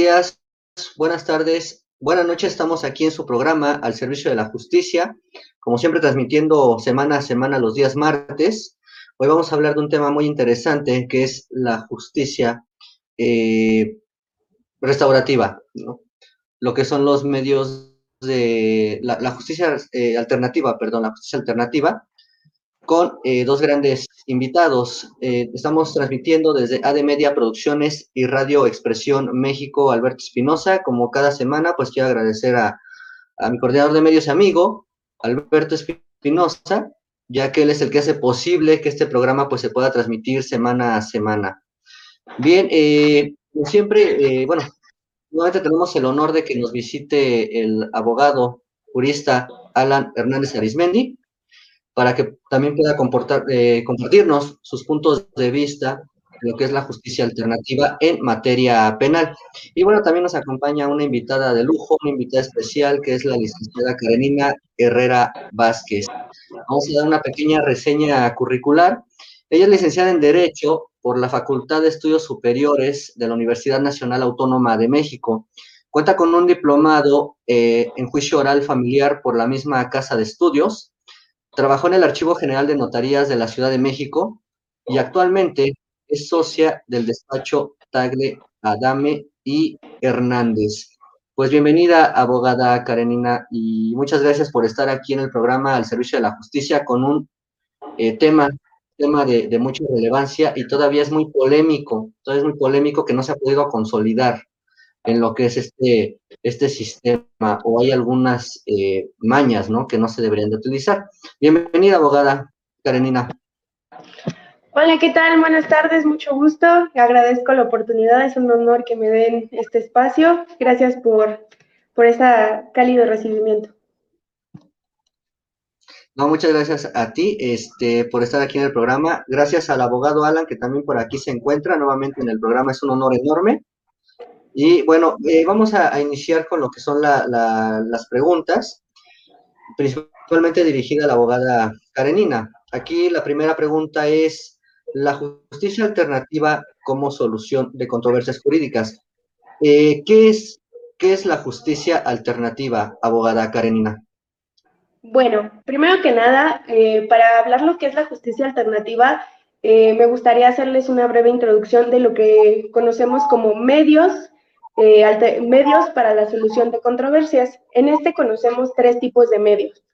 días, buenas tardes, buenas noches. Estamos aquí en su programa al servicio de la justicia, como siempre transmitiendo semana a semana los días martes. Hoy vamos a hablar de un tema muy interesante que es la justicia eh, restaurativa, lo que son los medios de la, justicia eh, alternativa, perdón, la justicia alternativa, con eh, dos grandes invitados. Eh, estamos transmitiendo desde AD Media Producciones y Radio Expresión México, Alberto Espinosa. Como cada semana, pues quiero agradecer a, mi coordinador de medios y amigo, Alberto Espinosa, ya que él es el que hace posible que este programa pues se pueda transmitir semana a semana. Bien, eh, como siempre, bueno, nuevamente tenemos el honor de que nos visite el abogado jurista Alan Hernández Arismendi para que también pueda eh, compartirnos sus puntos de vista de lo que es la justicia alternativa en materia penal. Y bueno, también nos acompaña una invitada de lujo, una invitada especial, que es la licenciada Karenina Herrera Vázquez. Vamos a dar una pequeña reseña curricular. Ella es licenciada en Derecho por la Facultad de Estudios Superiores de la Universidad Nacional Autónoma de México. Cuenta con un diplomado eh, en juicio oral familiar por la misma Casa de Estudios Trabajó en el Archivo General de Notarías de la Ciudad de México y actualmente es socia del despacho Tagle Adame y Hernández. Pues bienvenida, abogada Karenina, y muchas gracias por estar aquí en el programa al servicio de la justicia con un eh, tema, tema de, de, mucha relevancia y todavía es muy polémico, todavía es muy polémico que no se ha podido consolidar en lo que es este, este sistema o hay algunas eh, mañas ¿no? que no se deberían de utilizar. Bienvenida, abogada Karenina. Hola, ¿qué tal? Buenas tardes, mucho gusto. Agradezco la oportunidad, es un honor que me den este espacio. Gracias por, por ese cálido recibimiento. No, muchas gracias a ti este, por estar aquí en el programa. Gracias al abogado Alan, que también por aquí se encuentra nuevamente en el programa. Es un honor enorme. Y bueno, eh, vamos a, iniciar con lo que son las preguntas, principalmente dirigida a la abogada Karenina. Aquí la primera pregunta es, ¿la justicia alternativa como solución de controversias jurídicas? Eh, ¿qué, es, ¿Qué es la justicia alternativa, abogada Karenina? Bueno, primero que nada, eh, para hablar lo que es la justicia alternativa, me gustaría hacerles una breve introducción de lo que conocemos como medios eh, medios para la solución de controversias. En este conocemos tres tipos de medios.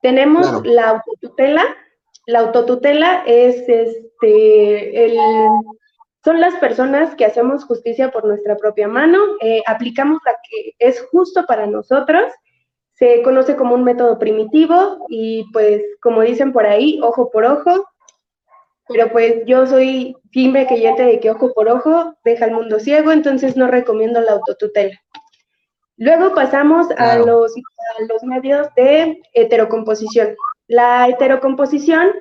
Tenemos la autotutela. La autotutela es este, el, son las personas que hacemos justicia por nuestra propia mano, eh, aplicamos la que es justo para nosotros, se conoce como un método primitivo y pues como dicen por ahí, ojo por ojo, pero pues yo soy firme creyente de que ojo por ojo deja al mundo ciego, entonces no recomiendo la autotutela. Luego pasamos a, los, los medios de heterocomposición. La heterocomposición,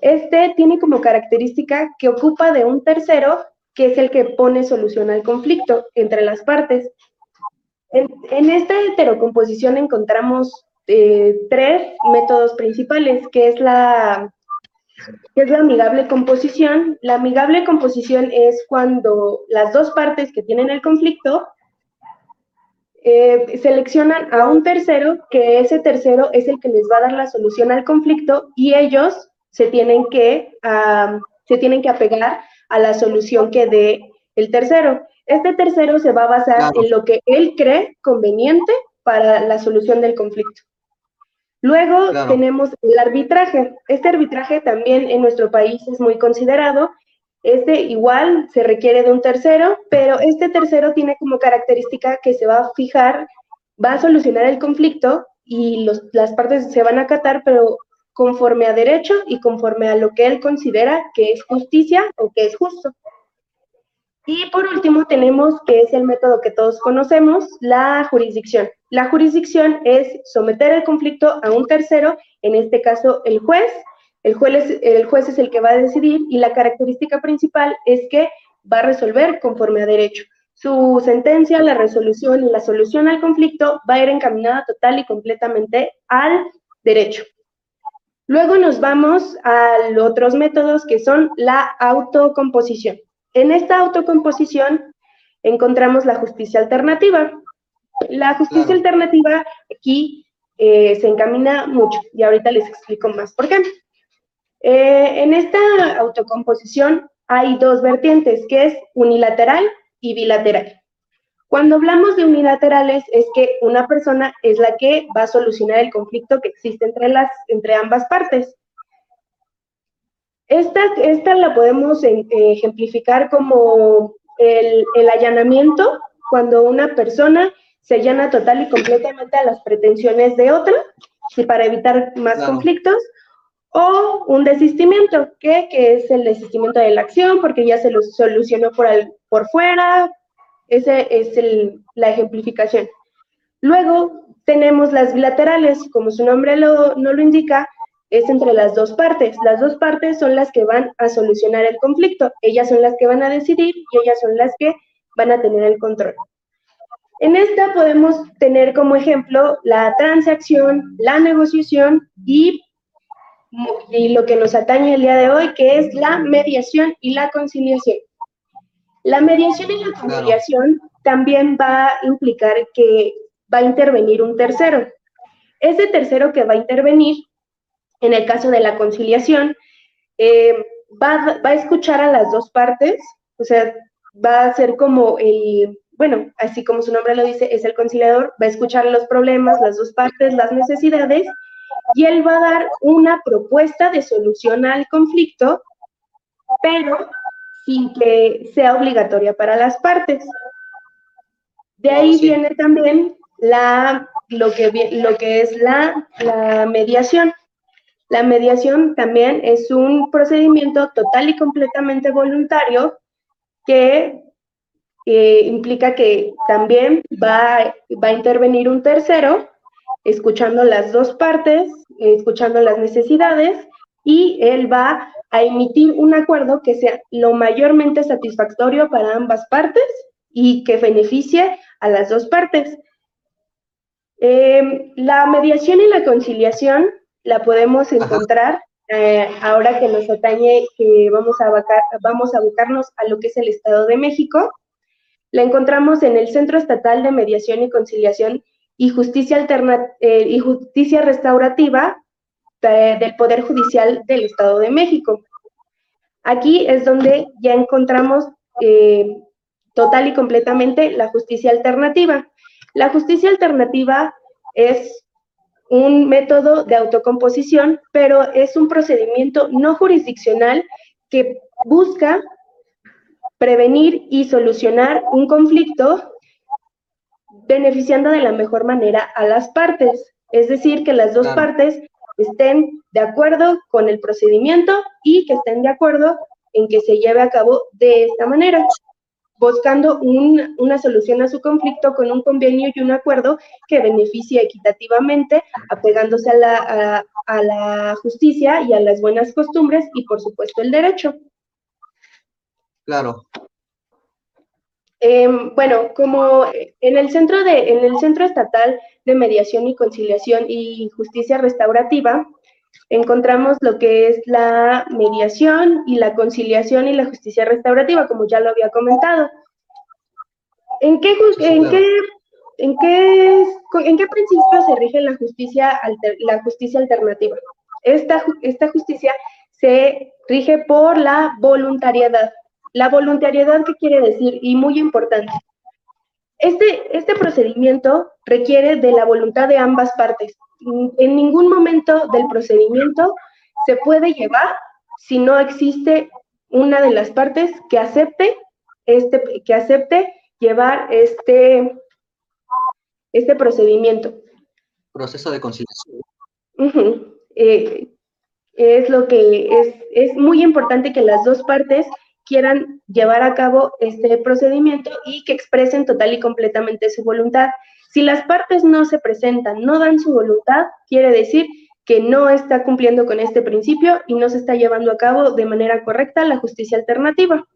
este tiene como característica que ocupa de un tercero, que es el que pone solución al conflicto entre las partes. En, esta heterocomposición encontramos eh, tres métodos principales, que es la ¿Qué es la amigable composición? La amigable composición es cuando las dos partes que tienen el conflicto eh, seleccionan a un tercero, que ese tercero es el que les va a dar la solución al conflicto y ellos se tienen que, se tienen que apegar a la solución que dé el tercero. Este tercero se va a basar en lo que él cree conveniente para la solución del conflicto. Luego tenemos el arbitraje. Este arbitraje también en nuestro país es muy considerado. Este igual se requiere de un tercero, pero este tercero tiene como característica que se va a fijar, va a solucionar el conflicto y las partes se van a acatar, pero conforme a derecho y conforme a lo que él considera que es justicia o que es justo. Y por último tenemos, que es el método que todos conocemos, la jurisdicción. La jurisdicción es someter el conflicto a un tercero, en este caso el juez. El juez, es el que va a decidir y la característica principal es que va a resolver conforme a derecho. Su sentencia, la resolución y la solución al conflicto va a ir encaminada total y completamente al derecho. Luego nos vamos a los otros métodos que son la autocomposición. En esta autocomposición, encontramos la justicia alternativa. La justicia alternativa aquí eh, se encamina mucho y ahorita les explico más por qué. Eh, en esta autocomposición hay dos vertientes, que es unilateral y bilateral. Cuando hablamos de unilaterales es que una persona es la que va a solucionar el conflicto que existe entre, las, entre ambas partes. Esta, esta la podemos ejemplificar como el, allanamiento, cuando una persona se allana total y completamente a las pretensiones de otra, y para evitar más conflictos, o un desistimiento, que, es el desistimiento de la acción, porque ya se lo solucionó por, por fuera, esa es la ejemplificación. Luego tenemos las bilaterales, como su nombre no lo indica, es entre las dos partes. Las dos partes son las que van a solucionar el conflicto. Ellas son las que van a decidir y ellas son las que van a tener el control. En esta podemos tener como ejemplo la transacción, la negociación y, y, lo que nos atañe el día de hoy, que es la mediación y la conciliación. La mediación y la conciliación también va a implicar que va a intervenir un tercero. Ese tercero que va a intervenir en el caso de la conciliación, eh, va, a escuchar a las dos partes, o sea, va a ser como el, bueno, así como su nombre lo dice, es el conciliador, va a escuchar los problemas, las dos partes, las necesidades, y él va a dar una propuesta de solución al conflicto, pero sin que sea obligatoria para las partes. De ahí viene también la, lo, que, lo que es la, la mediación. La mediación también es un procedimiento total y completamente voluntario que implica que también va, va a intervenir un tercero, escuchando las dos partes, escuchando las necesidades, y él va a emitir un acuerdo que sea lo mayormente satisfactorio para ambas partes y que beneficie a las dos partes. Eh, la mediación y la conciliación la podemos encontrar eh, ahora que nos atañe, que vamos a, vamos a abocarnos a lo que es el Estado de México. La encontramos en el Centro Estatal de Mediación y Conciliación y Justicia, eh, y Justicia Restaurativa del Poder Judicial del Estado de México. Aquí es donde ya encontramos eh, total y completamente la justicia alternativa. La justicia alternativa es un método de autocomposición, pero es un procedimiento no jurisdiccional que busca prevenir y solucionar un conflicto beneficiando de la mejor manera a las partes. Es decir, que las dos partes estén de acuerdo con el procedimiento y que estén de acuerdo en que se lleve a cabo de esta manera buscando una solución a su conflicto con un convenio y un acuerdo que beneficie equitativamente, apegándose a la, a, la justicia y a las buenas costumbres y, por supuesto, el derecho. Claro. Em, bueno, como en el centro de, en el Centro Estatal de Mediación y Conciliación y Justicia Restaurativa, encontramos lo que es la mediación y la conciliación y la justicia restaurativa, como ya lo había comentado. ¿En qué, en qué, en qué, en qué principio se rige la justicia, la justicia alternativa? Esta, esta justicia se rige por la voluntariedad. La voluntariedad, ¿qué quiere decir? Y muy importante. Este, este procedimiento requiere de la voluntad de ambas partes en ningún momento del procedimiento se puede llevar si no existe una de las partes que acepte este, que acepte llevar este, este procedimiento. Proceso de conciliación. Eh, es lo que es, es muy importante que las dos partes quieran llevar a cabo este procedimiento y que expresen total y completamente su voluntad. Si las partes no se presentan, no dan su voluntad, quiere decir que no está cumpliendo con este principio y no se está llevando a cabo de manera correcta la justicia alternativa.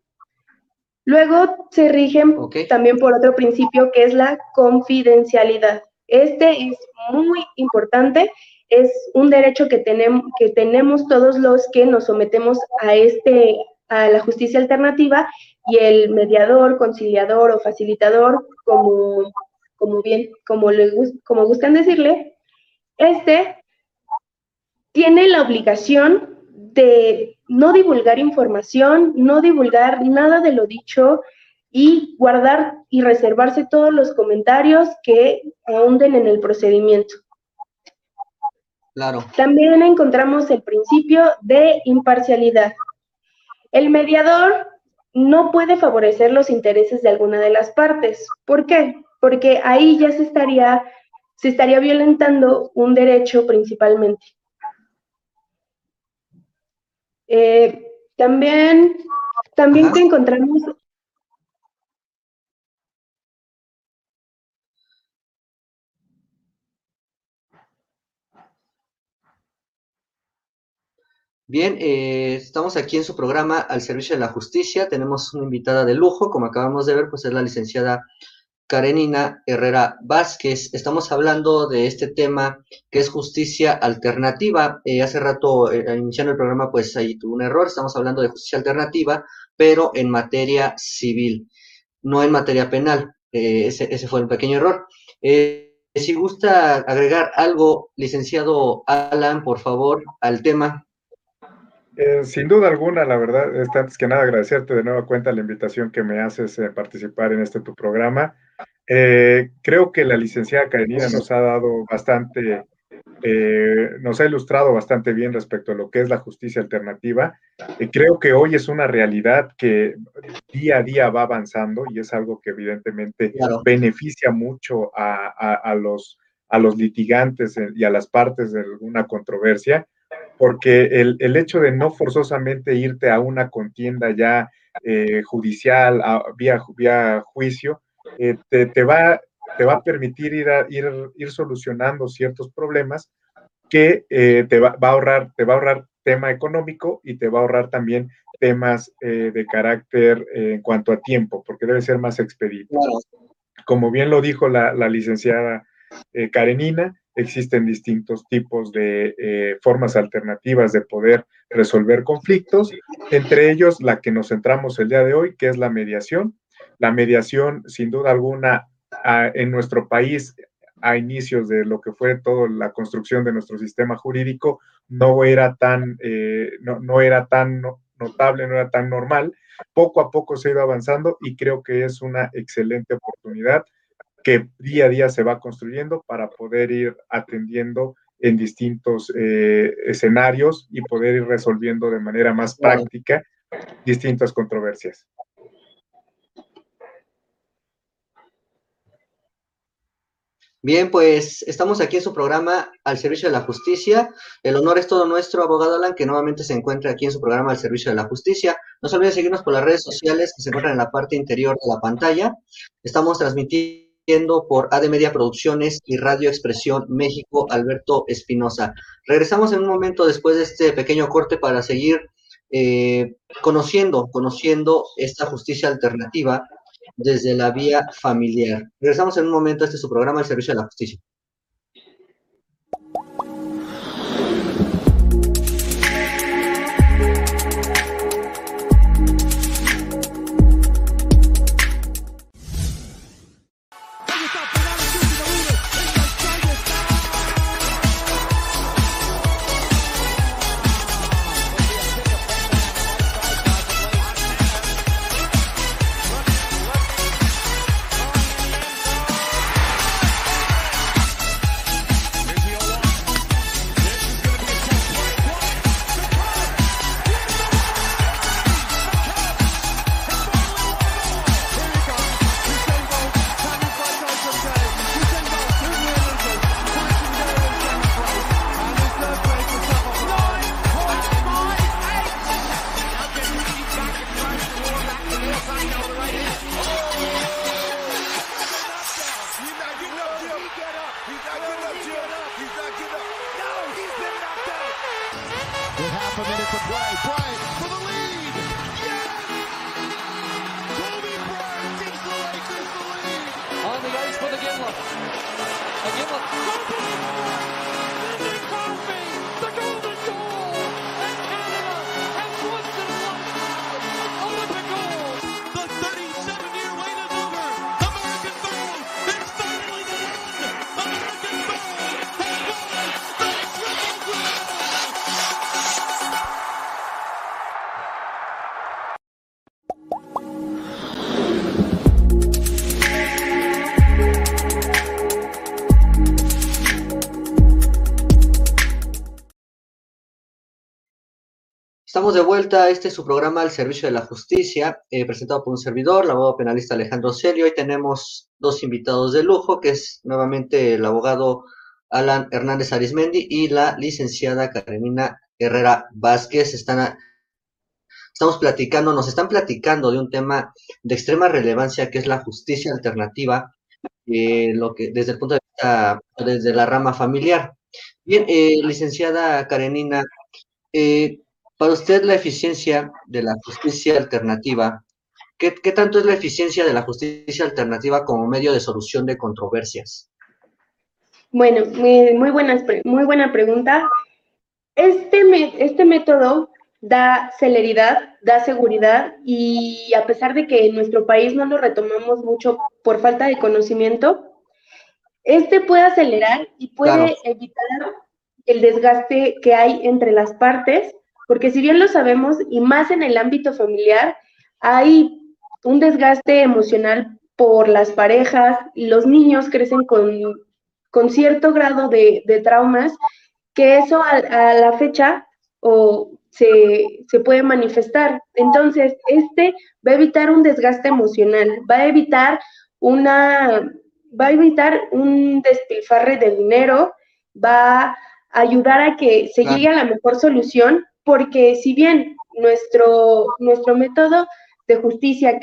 Luego se rigen también por otro principio que es la confidencialidad. Este es muy importante, es un derecho que tenemos, que tenemos todos los que nos sometemos a este, a la justicia alternativa y el mediador, conciliador o facilitador, como, como bien, como, le, como gustan decirle, este tiene la obligación de no divulgar información, no divulgar nada de lo dicho y guardar y reservarse todos los comentarios que ahonden en el procedimiento. Claro. También encontramos el principio de imparcialidad. El mediador no puede favorecer los intereses de alguna de las partes. ¿Por qué? Porque ahí ya se estaría, se estaría violentando un derecho principalmente. Eh, también, también encontramos Bien, eh, estamos aquí en su programa al servicio de la justicia. Tenemos una invitada de lujo, como acabamos de ver, pues es la licenciada Karenina Herrera Vázquez. Estamos hablando de este tema que es justicia alternativa. Eh, hace rato, eh, iniciando el programa, pues ahí tuvo un error. Estamos hablando de justicia alternativa, pero en materia civil, no en materia penal. ese, ese, fue un pequeño error. si gusta agregar algo, licenciado Alan, por favor, al tema. Eh, sin duda alguna, la verdad, es antes que nada agradecerte de nueva cuenta la invitación que me haces a participar en este tu programa. Eh, creo que la licenciada Karenina nos ha dado bastante, eh, nos ha ilustrado bastante bien respecto a lo que es la justicia alternativa. creo que hoy es una realidad que día a día va avanzando y es algo que evidentemente beneficia mucho a, los, a los litigantes y a las partes de una controversia porque el, hecho de no forzosamente irte a una contienda ya eh, judicial, vía, vía, juicio, eh, te, va, te va a permitir ir, a, ir, ir solucionando ciertos problemas que eh, te, va, a ahorrar, te va a ahorrar tema económico y te va a ahorrar también temas de carácter en cuanto a tiempo, porque debe ser más expedito. Como bien lo dijo la, la licenciada Karenina, existen distintos tipos de eh, formas alternativas de poder resolver conflictos, entre ellos la que nos centramos el día de hoy, que es la mediación. La mediación, sin duda alguna, en nuestro país, a inicios de lo que fue toda la construcción de nuestro sistema jurídico, no era tan, eh, no, no era tan notable, no era tan normal. Poco a poco se ha ido avanzando y creo que es una excelente oportunidad que día a día se va construyendo para poder ir atendiendo en distintos eh, escenarios y poder ir resolviendo de manera más práctica distintas controversias. Bien, pues estamos aquí en su programa al servicio de la justicia. El honor es todo nuestro, abogado Alan, que nuevamente se encuentra aquí en su programa al servicio de la justicia. No se olviden seguirnos por las redes sociales que se encuentran en la parte interior de la pantalla. Estamos transmitiendo por AD Media Producciones y Radio Expresión México, Alberto Espinosa. Regresamos en un momento después de este pequeño corte para seguir eh, conociendo, conociendo esta justicia alternativa desde la vía familiar. Regresamos en un momento, este es su programa, El Servicio de la Justicia. De vuelta, este es su programa al servicio de la justicia, eh, presentado por un servidor, el abogado penalista Alejandro Celio. Hoy tenemos dos invitados de lujo, que es nuevamente el abogado Alan Hernández Arismendi y la licenciada Karenina Herrera Vázquez. Están, estamos platicando, nos están platicando de un tema de extrema relevancia que es la justicia alternativa, eh, lo que desde el punto de vista, desde la rama familiar. Bien, eh, licenciada Karenina, eh, para usted la eficiencia de la justicia alternativa, ¿qué, tanto es la eficiencia de la justicia alternativa como medio de solución de controversias? Bueno, muy, muy, muy buena pregunta. Este, este método da celeridad, da seguridad y a pesar de que en nuestro país no lo retomamos mucho por falta de conocimiento, este puede acelerar y puede evitar el desgaste que hay entre las partes porque si bien lo sabemos, y más en el ámbito familiar, hay un desgaste emocional por las parejas, y los niños crecen con, con cierto grado de, traumas, que eso a, la fecha o se, se, puede manifestar. Entonces, este va a evitar un desgaste emocional, va a evitar una, va a evitar un despilfarre de dinero, va a ayudar a que se llegue a la mejor solución porque si bien nuestro, nuestro método de justicia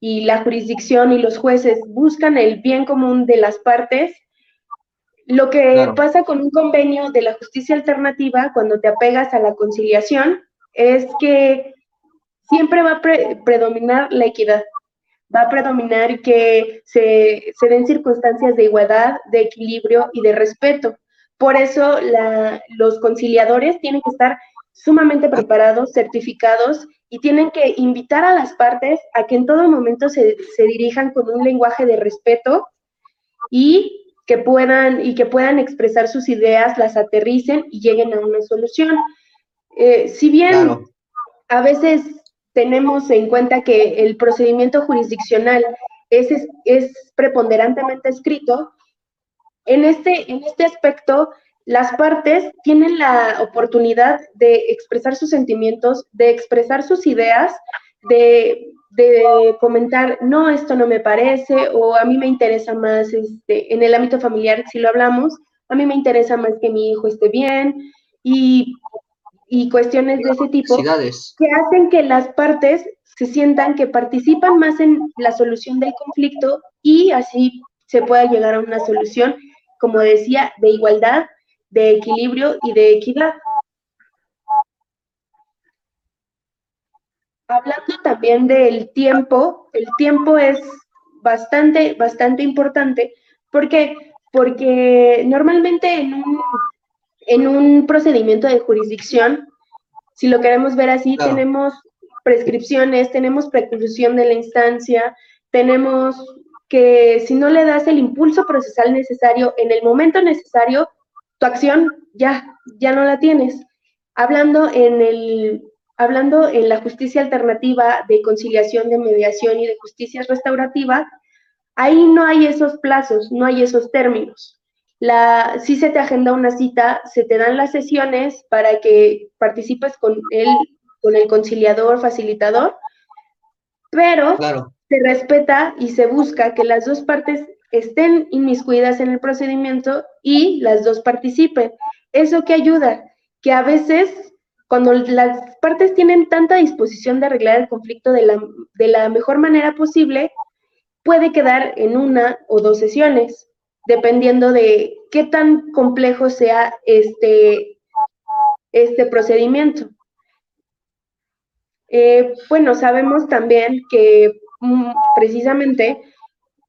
y la jurisdicción y los jueces buscan el bien común de las partes, lo que pasa con un convenio de la justicia alternativa cuando te apegas a la conciliación es que siempre va a predominar la equidad, va a predominar que se, se, den circunstancias de igualdad, de equilibrio y de respeto. Por eso los conciliadores tienen que estar sumamente preparados, certificados y tienen que invitar a las partes a que en todo momento se, dirijan con un lenguaje de respeto y que puedan y que puedan expresar sus ideas, las aterricen y lleguen a una solución. Eh, si bien a veces tenemos en cuenta que el procedimiento jurisdiccional es, es, preponderantemente escrito, en este, en este aspecto las partes tienen la oportunidad de expresar sus sentimientos, de expresar sus ideas, de, comentar, no, esto no me parece, o a mí me interesa más, este, en el ámbito familiar, si lo hablamos, a mí me interesa más que mi hijo esté bien, y, y cuestiones de ese tipo, que hacen que las partes se sientan que participan más en la solución del conflicto y así se pueda llegar a una solución, como decía, de igualdad de equilibrio y de equidad. Hablando también del tiempo, el tiempo es bastante, bastante importante. ¿Por qué? Porque normalmente en un, en un procedimiento de jurisdicción, si lo queremos ver así, tenemos prescripciones, tenemos preclusión de la instancia, tenemos que si no le das el impulso procesal necesario en el momento necesario, tu acción ya, ya no la tienes. Hablando en, el, hablando en la justicia alternativa de conciliación, de mediación y de justicia restaurativa, ahí no hay esos plazos, no hay esos términos. La, si se te agenda una cita, se te dan las sesiones para que participes con el, con el conciliador, facilitador, pero se respeta y se busca que las dos partes estén inmiscuidas en el procedimiento y las dos participen. ¿Eso que ayuda? Que a veces, cuando las partes tienen tanta disposición de arreglar el conflicto de la, de la mejor manera posible, puede quedar en una o dos sesiones, dependiendo de qué tan complejo sea este, este procedimiento. Eh, bueno, sabemos también que mm, precisamente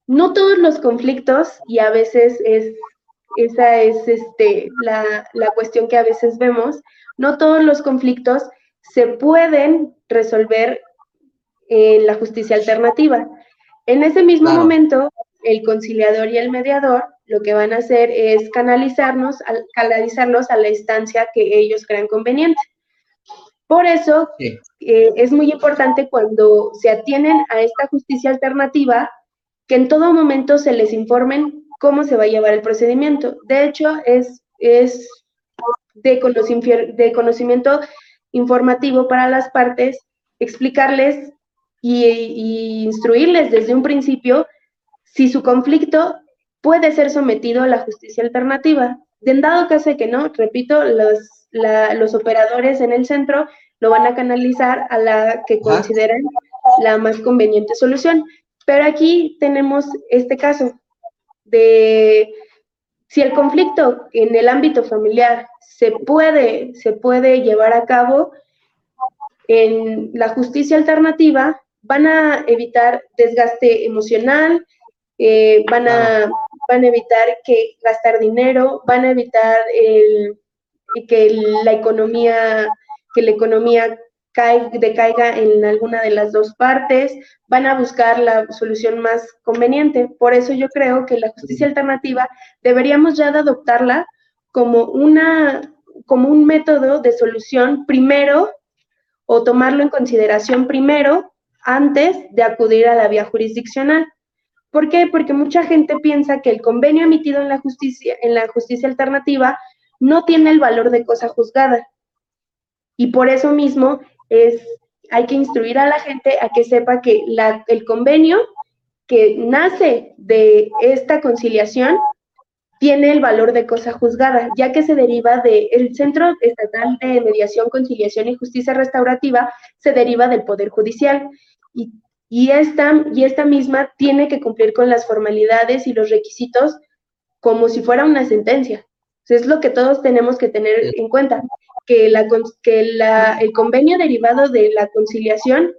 no todos los conflictos, y a veces es, esa es este, la, cuestión que a veces vemos, no todos los conflictos se pueden resolver en la justicia alternativa. En ese mismo momento, el conciliador y el mediador lo que van a hacer es canalizarnos, canalizarlos a la instancia que ellos crean conveniente. Por eso eh, es muy importante cuando se atienen a esta justicia alternativa que en todo momento se les informen cómo se va a llevar el procedimiento. De hecho, es, es de, conocimiento informativo para las partes, explicarles y, instruirles desde un principio si su conflicto puede ser sometido a la justicia alternativa. De en dado caso de que no, repito, los, los operadores en el centro lo van a canalizar a la que consideren la más conveniente solución. Pero aquí tenemos este caso de si el conflicto en el ámbito familiar se puede, se puede llevar a cabo en la justicia alternativa, van a evitar desgaste emocional, eh, van, a, van a evitar que gastar dinero, van a evitar el, que la economía, que la economía decaiga en alguna de las dos partes, van a buscar la solución más conveniente. Por eso yo creo que la justicia alternativa deberíamos ya de adoptarla como, una, como un método de solución primero o tomarlo en consideración primero antes de acudir a la vía jurisdiccional. ¿Por qué? Porque mucha gente piensa que el convenio emitido en la justicia, en la justicia alternativa no tiene el valor de cosa juzgada. Y por eso mismo es, hay que instruir a la gente a que sepa que el convenio que nace de esta conciliación tiene el valor de cosa juzgada, ya que se deriva del Centro Estatal de Mediación, Conciliación y Justicia Restaurativa, se deriva del Poder Judicial. Y, y, esta, y esta misma tiene que cumplir con las formalidades y los requisitos como si fuera una sentencia. Es lo que todos tenemos que tener en cuenta que, la, que la, el convenio derivado de la conciliación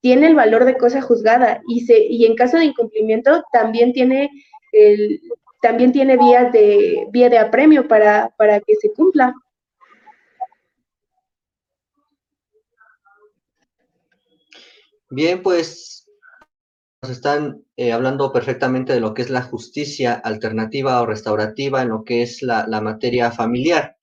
tiene el valor de cosa juzgada y, se, y en caso de incumplimiento también tiene, el, también tiene vías de, vía de apremio para, para que se cumpla. Bien, pues están eh, hablando perfectamente de lo que es la justicia alternativa o restaurativa en lo que es la, materia familiar.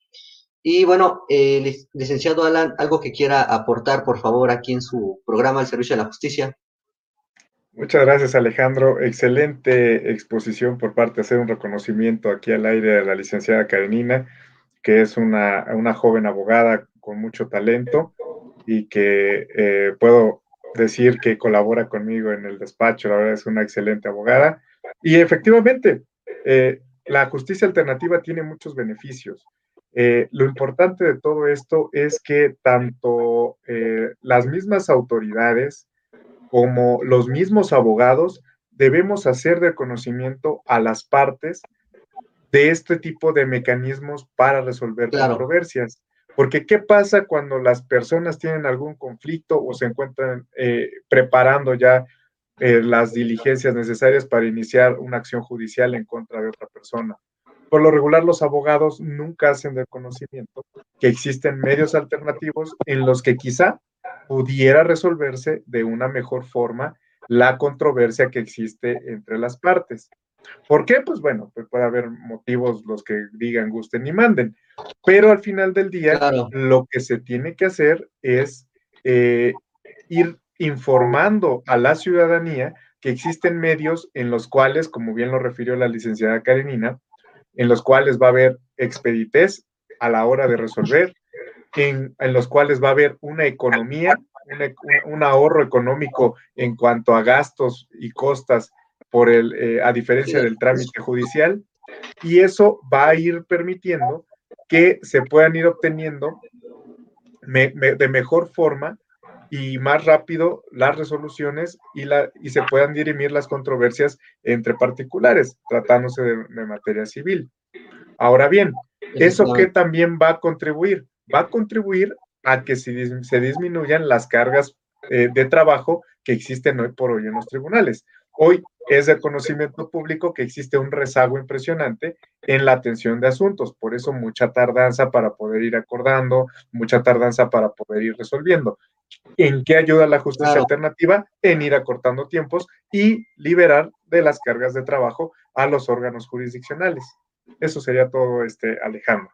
Y bueno, eh, licenciado Alan, algo que quiera aportar, por favor, aquí en su programa El Servicio de la Justicia. Muchas gracias, Alejandro. Excelente exposición por parte de hacer un reconocimiento aquí al aire de la licenciada Karenina, que es una, joven abogada con mucho talento y que eh, puedo decir que colabora conmigo en el despacho. La verdad es una excelente abogada. Y efectivamente, eh, la justicia alternativa tiene muchos beneficios. Eh, lo importante de todo esto es que tanto eh, las mismas autoridades como los mismos abogados debemos hacer de conocimiento a las partes de este tipo de mecanismos para resolver controversias. Porque ¿qué pasa cuando las personas tienen algún conflicto o se encuentran eh, preparando ya las diligencias necesarias para iniciar una acción judicial en contra de otra persona? Por lo regular, los abogados nunca hacen de conocimiento que existen medios alternativos en los que quizá pudiera resolverse de una mejor forma la controversia que existe entre las partes. ¿Por qué? Pues bueno, pues puede haber motivos los que digan, gusten y manden, pero al final del día lo que se tiene que hacer es eh, ir informando a la ciudadanía que existen medios en los cuales, como bien lo refirió la licenciada Karenina, en los cuales va a haber expeditez a la hora de resolver, en, los cuales va a haber una economía, un ahorro económico en cuanto a gastos y costas por el, eh, a diferencia del trámite judicial, y eso va a ir permitiendo que se puedan ir obteniendo de mejor forma y más rápido las resoluciones y, la, y se puedan dirimir las controversias entre particulares, tratándose de, materia civil. Ahora bien, ¿eso qué también va a contribuir? Va a contribuir a que se, se disminuyan las cargas eh, de trabajo que existen hoy por hoy en los tribunales. Hoy es de conocimiento público que existe un rezago impresionante en la atención de asuntos, por eso mucha tardanza para poder ir acordando, mucha tardanza para poder ir resolviendo. ¿En qué ayuda la justicia alternativa? En ir acortando tiempos y liberar de las cargas de trabajo a los órganos jurisdiccionales. Eso sería todo, este, Alejandro.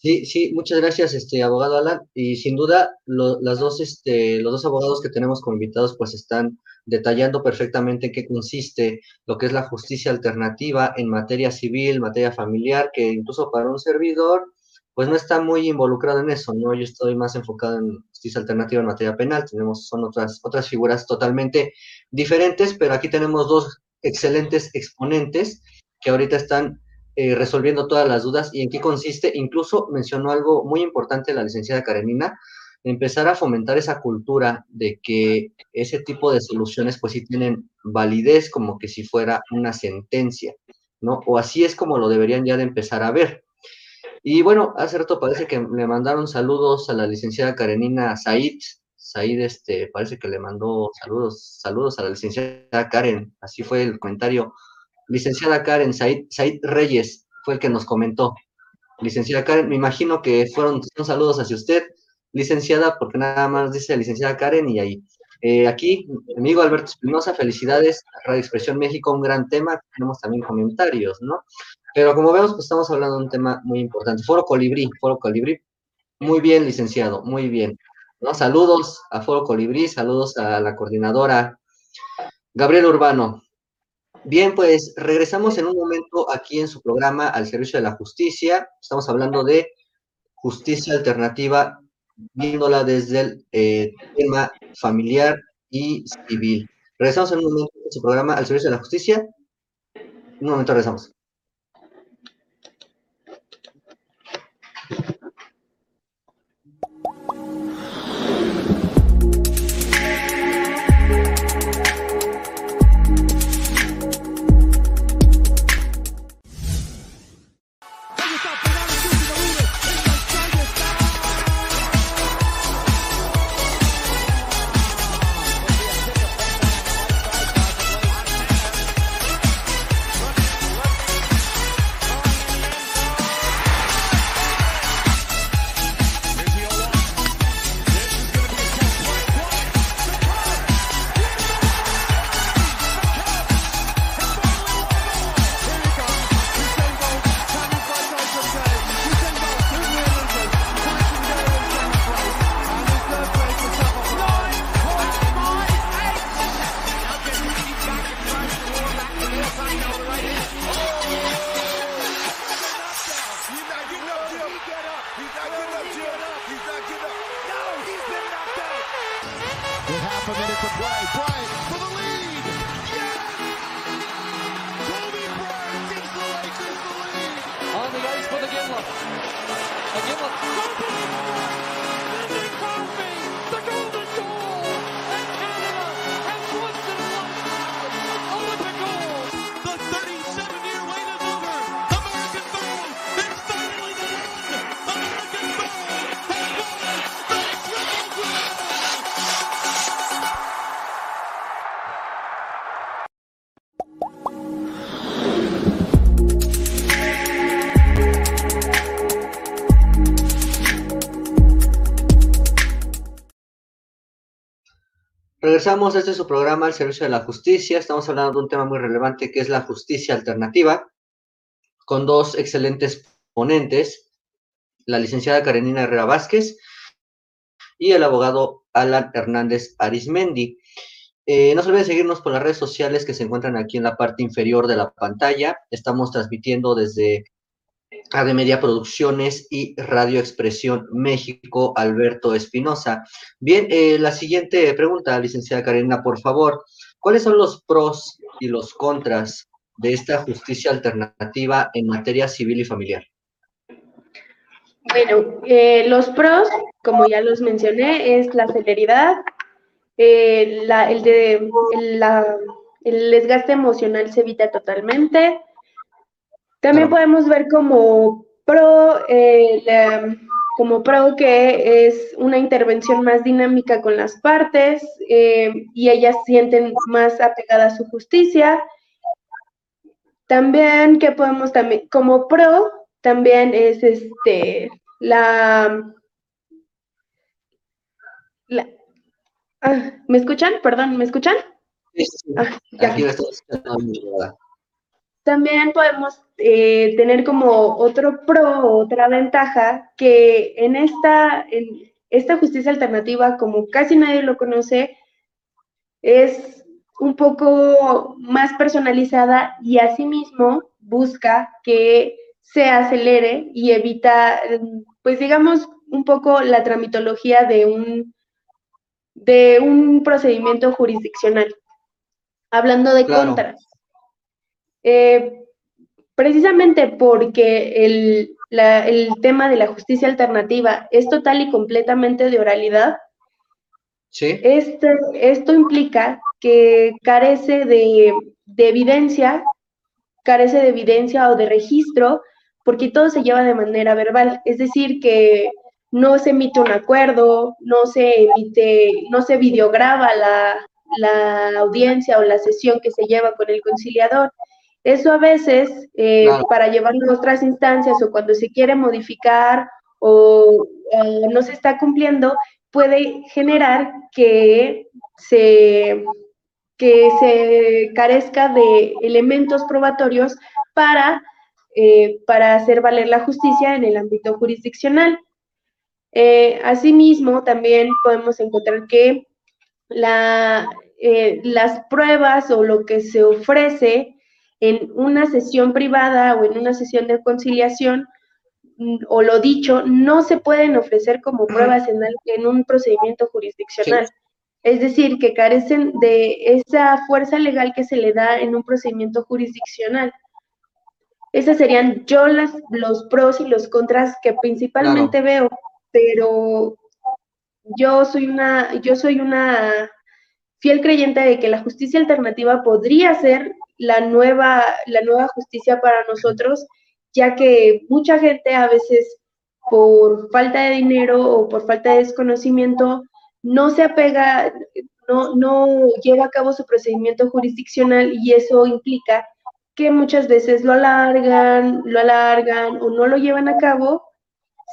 Sí, sí, muchas gracias, este abogado Alan. Y sin duda, las dos, este, los dos abogados que tenemos como invitados, pues están detallando perfectamente en qué consiste lo que es la justicia alternativa en materia civil, materia familiar, que incluso para un servidor, pues no está muy involucrado en eso, ¿no? Yo estoy más enfocado en justicia alternativa en materia penal, tenemos, son otras, otras figuras totalmente diferentes, pero aquí tenemos dos excelentes exponentes que ahorita están eh, resolviendo todas las dudas y en qué consiste. Incluso mencionó algo muy importante la licenciada Karenina, empezar a fomentar esa cultura de que ese tipo de soluciones pues sí tienen validez como que si fuera una sentencia, ¿no? O así es como lo deberían ya de empezar a ver. Y bueno, hace rato parece que le mandaron saludos a la licenciada Karenina Said. Said, este, parece que le mandó saludos, saludos a la licenciada Karen. Así fue el comentario. Licenciada Karen, Said, Reyes fue el que nos comentó. Licenciada Karen, me imagino que fueron son saludos hacia usted, licenciada, porque nada más dice licenciada Karen y ahí. Eh, aquí, amigo Alberto Espinosa, felicidades, Radio Expresión México, un gran tema. Tenemos también comentarios, ¿no? Pero como vemos, pues estamos hablando de un tema muy importante. Foro Colibrí, Foro Colibrí. Muy bien, licenciado, muy bien. Saludos a Foro Colibrí, saludos a la coordinadora Gabriel Urbano. Bien, pues regresamos en un momento aquí en su programa al servicio de la justicia. Estamos hablando de justicia alternativa, viéndola desde el eh, tema familiar y civil. Regresamos en un momento en su programa al servicio de la justicia. Un momento regresamos. Regresamos, este es su programa, El Servicio de la Justicia. Estamos hablando de un tema muy relevante que es la justicia alternativa, con dos excelentes ponentes, la licenciada Karenina Herrera Vázquez y el abogado Alan Hernández Arismendi. Eh, no se olviden seguirnos por las redes sociales que se encuentran aquí en la parte inferior de la pantalla. Estamos transmitiendo desde de Media Producciones y Radio Expresión México, Alberto Espinosa. Bien, eh, la siguiente pregunta, licenciada Karina, por favor. ¿Cuáles son los pros y los contras de esta justicia alternativa en materia civil y familiar? Bueno, eh, los pros, como ya los mencioné, es la celeridad, eh, el, de, el desgaste emocional se evita totalmente, también podemos ver como pro, eh, como pro que es una intervención más dinámica con las partes eh, y ellas sienten más apegada a su justicia. También que podemos también, como pro, también es este la, ah, ¿Me escuchan? Perdón, ¿me escuchan? Sí, sí. Ah, Aquí también podemos eh, tener como otro pro, otra ventaja, que en esta, en esta justicia alternativa, como casi nadie lo conoce, es un poco más personalizada y asimismo busca que se acelere y evita, pues digamos, un poco la tramitología de un, de un procedimiento jurisdiccional. Hablando de contras. Eh, precisamente porque el, el, tema de la justicia alternativa es total y completamente de oralidad, ¿Sí? Este, esto implica que carece de, de evidencia, carece de evidencia o de registro, porque todo se lleva de manera verbal, es decir, que no se emite un acuerdo, no se emite, no se videograba la, la audiencia o la sesión que se lleva con el conciliador. Eso a veces, eh, para llevarlo a otras instancias o cuando se quiere modificar o no se está cumpliendo, puede generar que se, que se carezca de elementos probatorios para, eh, para hacer valer la justicia en el ámbito jurisdiccional. Eh, asimismo, también podemos encontrar que la, eh, las pruebas o lo que se ofrece en una sesión privada o en una sesión de conciliación mm, o lo dicho, no se pueden ofrecer como pruebas en, en un procedimiento jurisdiccional. Es decir, que carecen de esa fuerza legal que se le da en un procedimiento jurisdiccional. Esas serían yo las, los pros y los contras que principalmente veo, pero yo soy una, yo soy una fiel creyente de que la justicia alternativa podría ser la nueva, la nueva justicia para nosotros, ya que mucha gente a veces por falta de dinero o por falta de desconocimiento no se apega, no, no lleva a cabo su procedimiento jurisdiccional y eso implica que muchas veces lo alargan, lo alargan o no lo llevan a cabo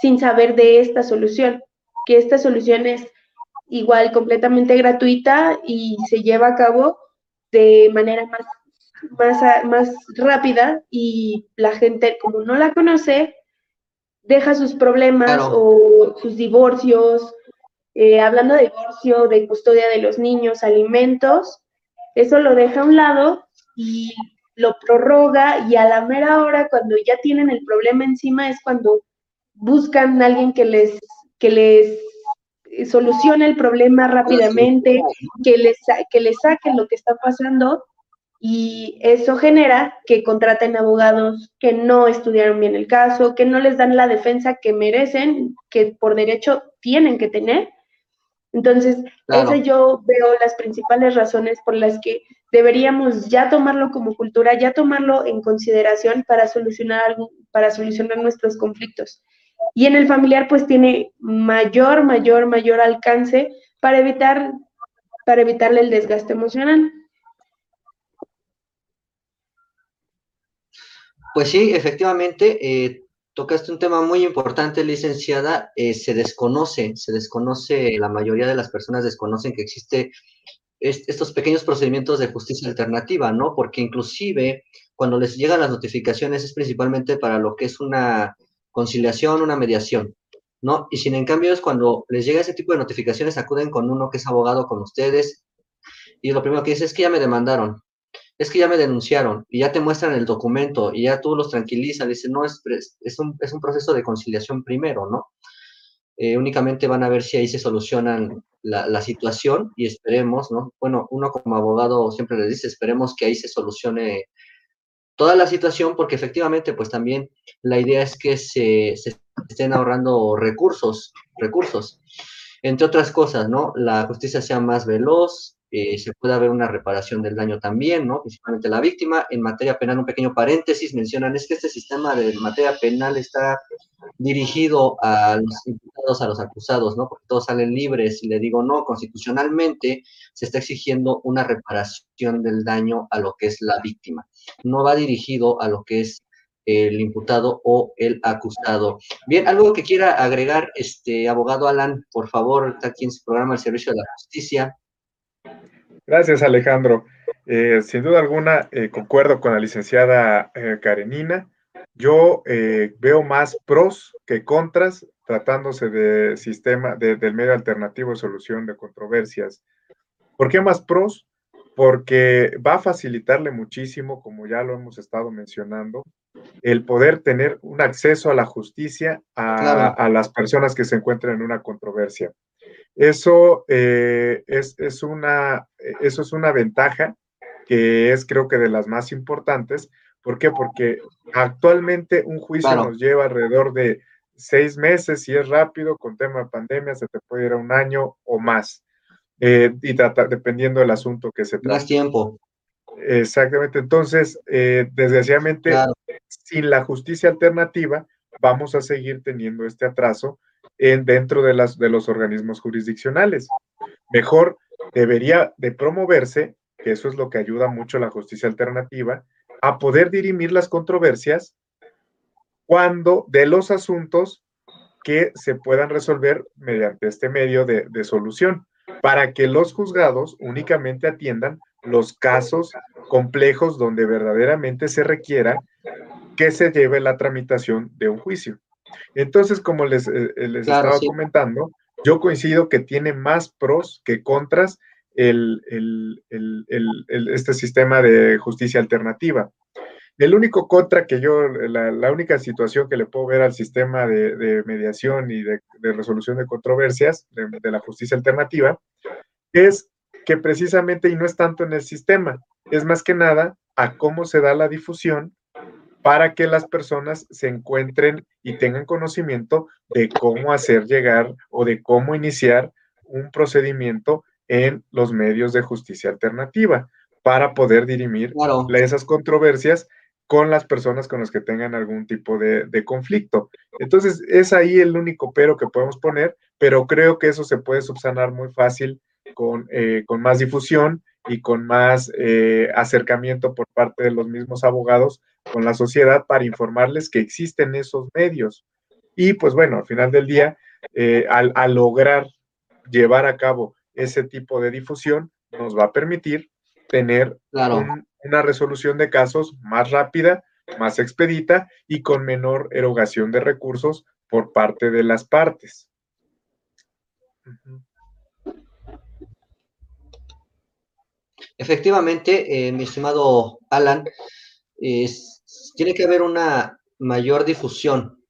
sin saber de esta solución, que esta solución es igual completamente gratuita y se lleva a cabo de manera más, más, más rápida y la gente como no la conoce, deja sus problemas o sus divorcios, eh, hablando de divorcio, de custodia de los niños, alimentos, eso lo deja a un lado y lo prorroga y a la mera hora, cuando ya tienen el problema encima, es cuando buscan a alguien que les, que les solucione el problema rápidamente, que les, que les saquen lo que está pasando y eso genera que contraten abogados que no estudiaron bien el caso, que no les dan la defensa que merecen, que por derecho tienen que tener. Entonces, eso yo veo las principales razones por las que deberíamos ya tomarlo como cultura, ya tomarlo en consideración para solucionar algo, para solucionar nuestros conflictos. Y en el familiar, pues tiene mayor, mayor, mayor alcance para evitar, para evitarle el desgaste emocional. Pues sí, efectivamente, eh, tocaste un tema muy importante, licenciada. Eh, se desconoce, se desconoce, la mayoría de las personas desconocen que existe estos pequeños procedimientos de justicia alternativa, ¿no? Porque inclusive cuando les llegan las notificaciones es principalmente para lo que es una conciliación, una mediación, ¿no? Y sin en cambio es cuando les llega ese tipo de notificaciones, acuden con uno que es abogado con ustedes y lo primero que dice es que ya me demandaron, es que ya me denunciaron y ya te muestran el documento y ya tú los tranquilizas, dicen, no, es, un, es un proceso de conciliación primero, ¿no? Eh, únicamente van a ver si ahí se solucionan la, la, situación y esperemos, ¿no? Bueno, uno como abogado siempre les dice, esperemos que ahí se solucione toda la situación porque efectivamente, pues también la idea es que se, estén ahorrando recursos, recursos, entre otras cosas, ¿no? La justicia sea más veloz, eh, se puede haber una reparación del daño también, ¿no? Principalmente la víctima. En materia penal, un pequeño paréntesis, mencionan, es que este sistema de materia penal está dirigido a los imputados, a los acusados, ¿no? Porque todos salen libres y le digo, no, constitucionalmente se está exigiendo una reparación del daño a lo que es la víctima. No va dirigido a lo que es el imputado o el acusado. Bien, algo que quiera agregar, este abogado Alan, por favor, está aquí en su programa El Servicio de la Justicia. Gracias, Alejandro. Eh, sin duda alguna, eh, concuerdo con la licenciada eh, Karenina. Yo veo más pros que contras tratándose de sistema, del medio alternativo de solución de controversias. ¿Por qué más pros? Porque va a facilitarle muchísimo, como ya lo hemos estado mencionando, el poder tener un acceso a la justicia a, las personas que se encuentran en una controversia. Eso, eh, es, una, eso es una ventaja que es creo que de las más importantes. ¿Por qué? Porque actualmente un juicio nos lleva alrededor de seis meses, si es rápido, con tema de pandemia, se te puede ir a un año o más. Eh, y tratar, dependiendo del asunto que se trata. Más tiempo. Exactamente. Entonces, eh, desgraciadamente, sin la justicia alternativa, vamos a seguir teniendo este atraso en, dentro de, las, de los organismos jurisdiccionales. Mejor debería de promoverse, que eso es lo que ayuda mucho a la justicia alternativa, a poder dirimir las controversias cuando de los asuntos que se puedan resolver mediante este medio de, de solución, para que los juzgados únicamente atiendan los casos complejos donde verdaderamente se requiera que se lleve la tramitación de un juicio. Entonces, como les, eh, eh, estaba comentando, yo coincido que tiene más pros que contras el, este sistema de justicia alternativa. El único contra que yo, la, única situación que le puedo ver al sistema de, mediación y de, resolución de controversias de, la justicia alternativa es que precisamente, y no es tanto en el sistema, es más que nada a cómo se da la difusión para que las personas se encuentren y tengan conocimiento de cómo hacer llegar o de cómo iniciar un procedimiento en los medios de justicia alternativa para poder dirimir esas controversias con las personas con las que tengan algún tipo de, de, conflicto. Entonces, es ahí el único pero que podemos poner, pero creo que eso se puede subsanar muy fácil con, eh, con más difusión y con más eh, acercamiento por parte de los mismos abogados con la sociedad para informarles que existen esos medios. Y pues bueno, al final del día, eh, al, lograr llevar a cabo ese tipo de difusión, nos va a permitir tener una resolución de casos más rápida, más expedita y con menor erogación de recursos por parte de las partes. Efectivamente, eh, mi estimado Alan, tiene que haber una mayor difusión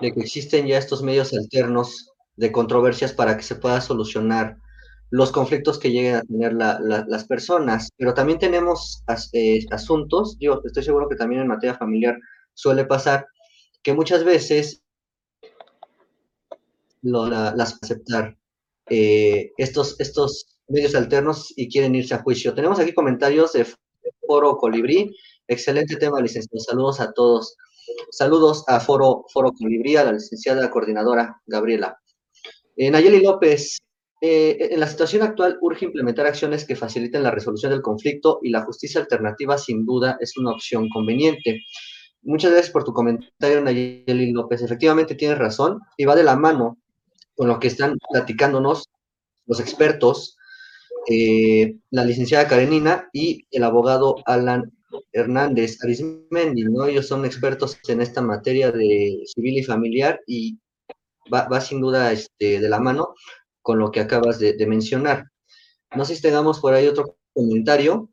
de que existen ya estos medios alternos de controversias para que se pueda solucionar los conflictos que lleguen a tener las personas. Pero también tenemos eh, asuntos, yo estoy seguro que también en materia familiar suele pasar, que muchas veces las aceptar eh, estos, estos medios alternos y quieren irse a juicio. Tenemos aquí comentarios de Foro Colibrí. Excelente tema, licenciado. Saludos a todos. Saludos a Foro, Foro Colibrí, a la licenciada coordinadora Gabriela. Eh, Nayeli López, eh, en la situación actual urge implementar acciones que faciliten la resolución del conflicto y la justicia alternativa sin duda es una opción conveniente. Muchas gracias por tu comentario, Nayeli López. Efectivamente tienes razón y va de la mano con lo que están platicándonos los expertos eh, la licenciada Karenina y el abogado Alan Hernández Arismendi, ¿no? Ellos son expertos en esta materia de civil y familiar y va, sin duda este, de la mano con lo que acabas de, mencionar. No sé si tengamos por ahí otro comentario.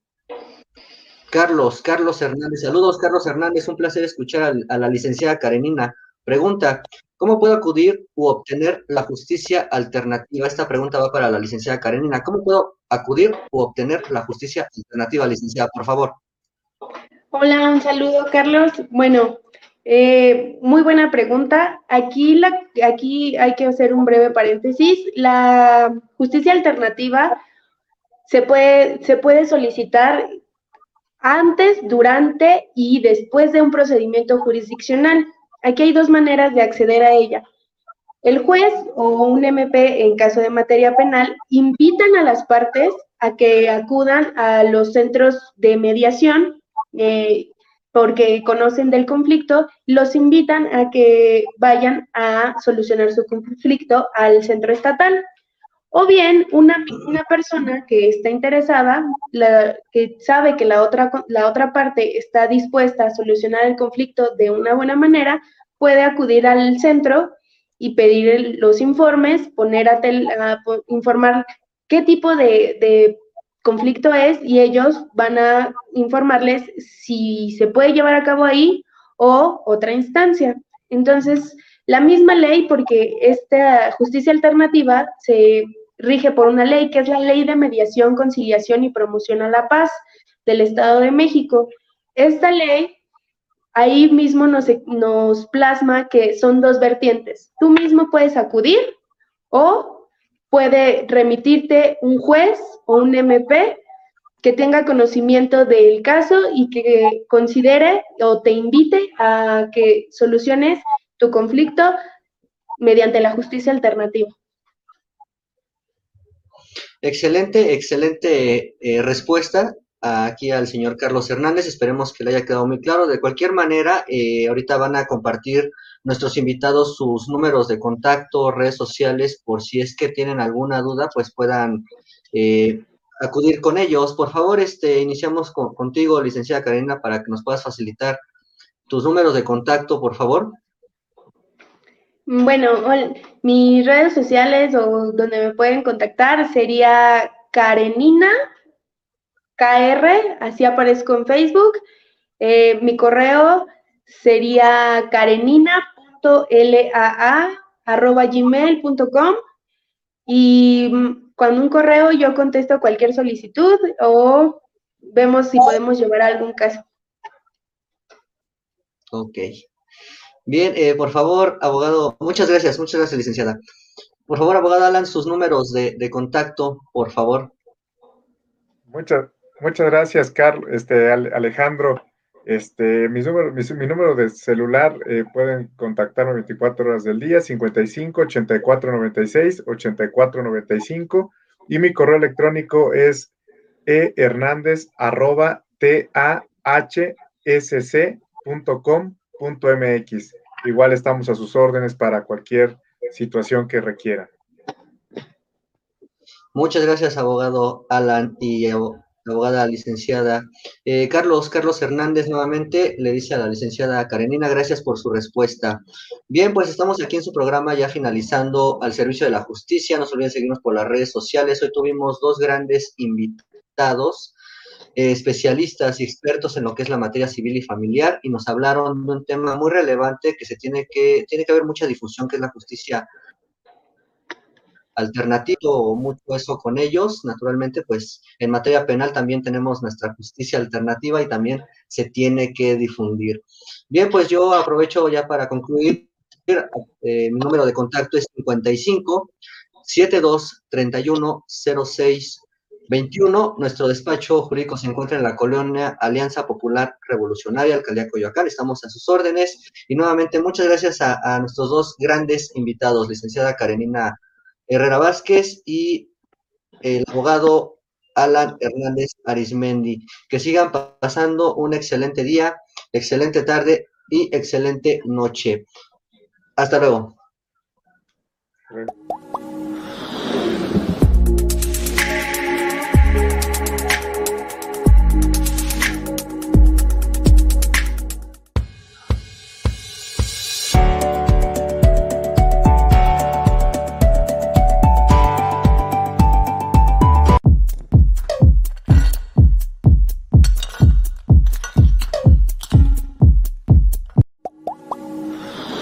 Carlos, Carlos Hernández, saludos Carlos Hernández, un placer escuchar a la licenciada Karenina. Pregunta, ¿Cómo puedo acudir u obtener la justicia alternativa? Esta pregunta va para la licenciada Karenina. ¿Cómo puedo acudir u obtener la justicia alternativa, licenciada, por favor? Hola, un saludo, Carlos. Bueno, eh, muy buena pregunta. Aquí, la, aquí hay que hacer un breve paréntesis. La justicia alternativa se puede, se puede solicitar antes, durante y después de un procedimiento jurisdiccional. Aquí hay dos maneras de acceder a ella. El juez o un MP, en caso de materia penal, invitan a las partes a que acudan a los centros de mediación eh, porque conocen del conflicto, los invitan a que vayan a solucionar su conflicto al centro estatal. O bien una, una persona que está interesada, que sabe que la otra, la otra parte está dispuesta a solucionar el conflicto de una buena manera, puede acudir al centro y pedir los informes, poner a, informar qué tipo de, de conflicto es y ellos van a informarles si se puede llevar a cabo ahí o otra instancia. Entonces, la misma ley, porque esta justicia alternativa se rige por una ley que es la Ley de Mediación, Conciliación y Promoción a la Paz del Estado de México. Esta ley ahí mismo nos, nos plasma que son dos vertientes. Tú mismo puedes acudir o puede remitirte un juez o un MP que tenga conocimiento del caso y que considere o te invite a que soluciones tu conflicto mediante la justicia alternativa. Excelente, excelente eh, respuesta aquí al señor Carlos Hernández. Esperemos que le haya quedado muy claro. De cualquier manera, eh, ahorita van a compartir nuestros invitados sus números de contacto, redes sociales, por si es que tienen alguna duda, pues puedan eh, acudir con ellos. Por favor, este, iniciamos contigo, licenciada Karina, para que nos puedas facilitar tus números de contacto, por favor. Bueno, mis redes sociales o donde me pueden contactar sería Karenina KR, así aparezco en Facebook. Eh, mi correo sería karenina.laa.gmail.com y mm, con un correo yo contesto cualquier solicitud o vemos si podemos llevar algún caso. Ok. Bien, eh, por favor, abogado, muchas gracias, muchas gracias, licenciada. Por favor, abogado, Alan, sus números de, contacto, por favor. Muchas, muchas gracias, Carlos, este, Alejandro. Este, mi número, mi, número de celular eh, pueden contactarme 24 horas del día, 55 84 96 84 95 y mi correo electrónico es ehernandez arroba tahsc.com.mx. Igual estamos a sus órdenes para cualquier situación que requiera. Muchas gracias, abogado Alan y abogada licenciada. Eh, Carlos, Carlos Hernández nuevamente le dice a la licenciada Karenina, gracias por su respuesta. Bien, pues estamos aquí en su programa ya finalizando al servicio de la justicia. No se olviden seguirnos por las redes sociales. Hoy tuvimos dos grandes invitados. Eh, especialistas y expertos en lo que es la materia civil y familiar y nos hablaron de un tema muy relevante que se tiene que, tiene que haber mucha difusión, que es la justicia alternativo mucho eso con ellos. Naturalmente, pues en materia penal también tenemos nuestra justicia alternativa y también se tiene que difundir. Bien, pues yo aprovecho ya para concluir. Eh, mi número de contacto es 55 72 31 06 21. Nuestro despacho jurídico se encuentra en la colonia Alianza Popular Revolucionaria, Alcaldía Coyoacán. Estamos a sus órdenes. Y nuevamente, muchas gracias a, a nuestros dos grandes invitados, licenciada Karenina Herrera Vázquez y el abogado Alan Hernández Arismendi. Que sigan pasando un excelente día, excelente tarde y excelente noche. Hasta luego.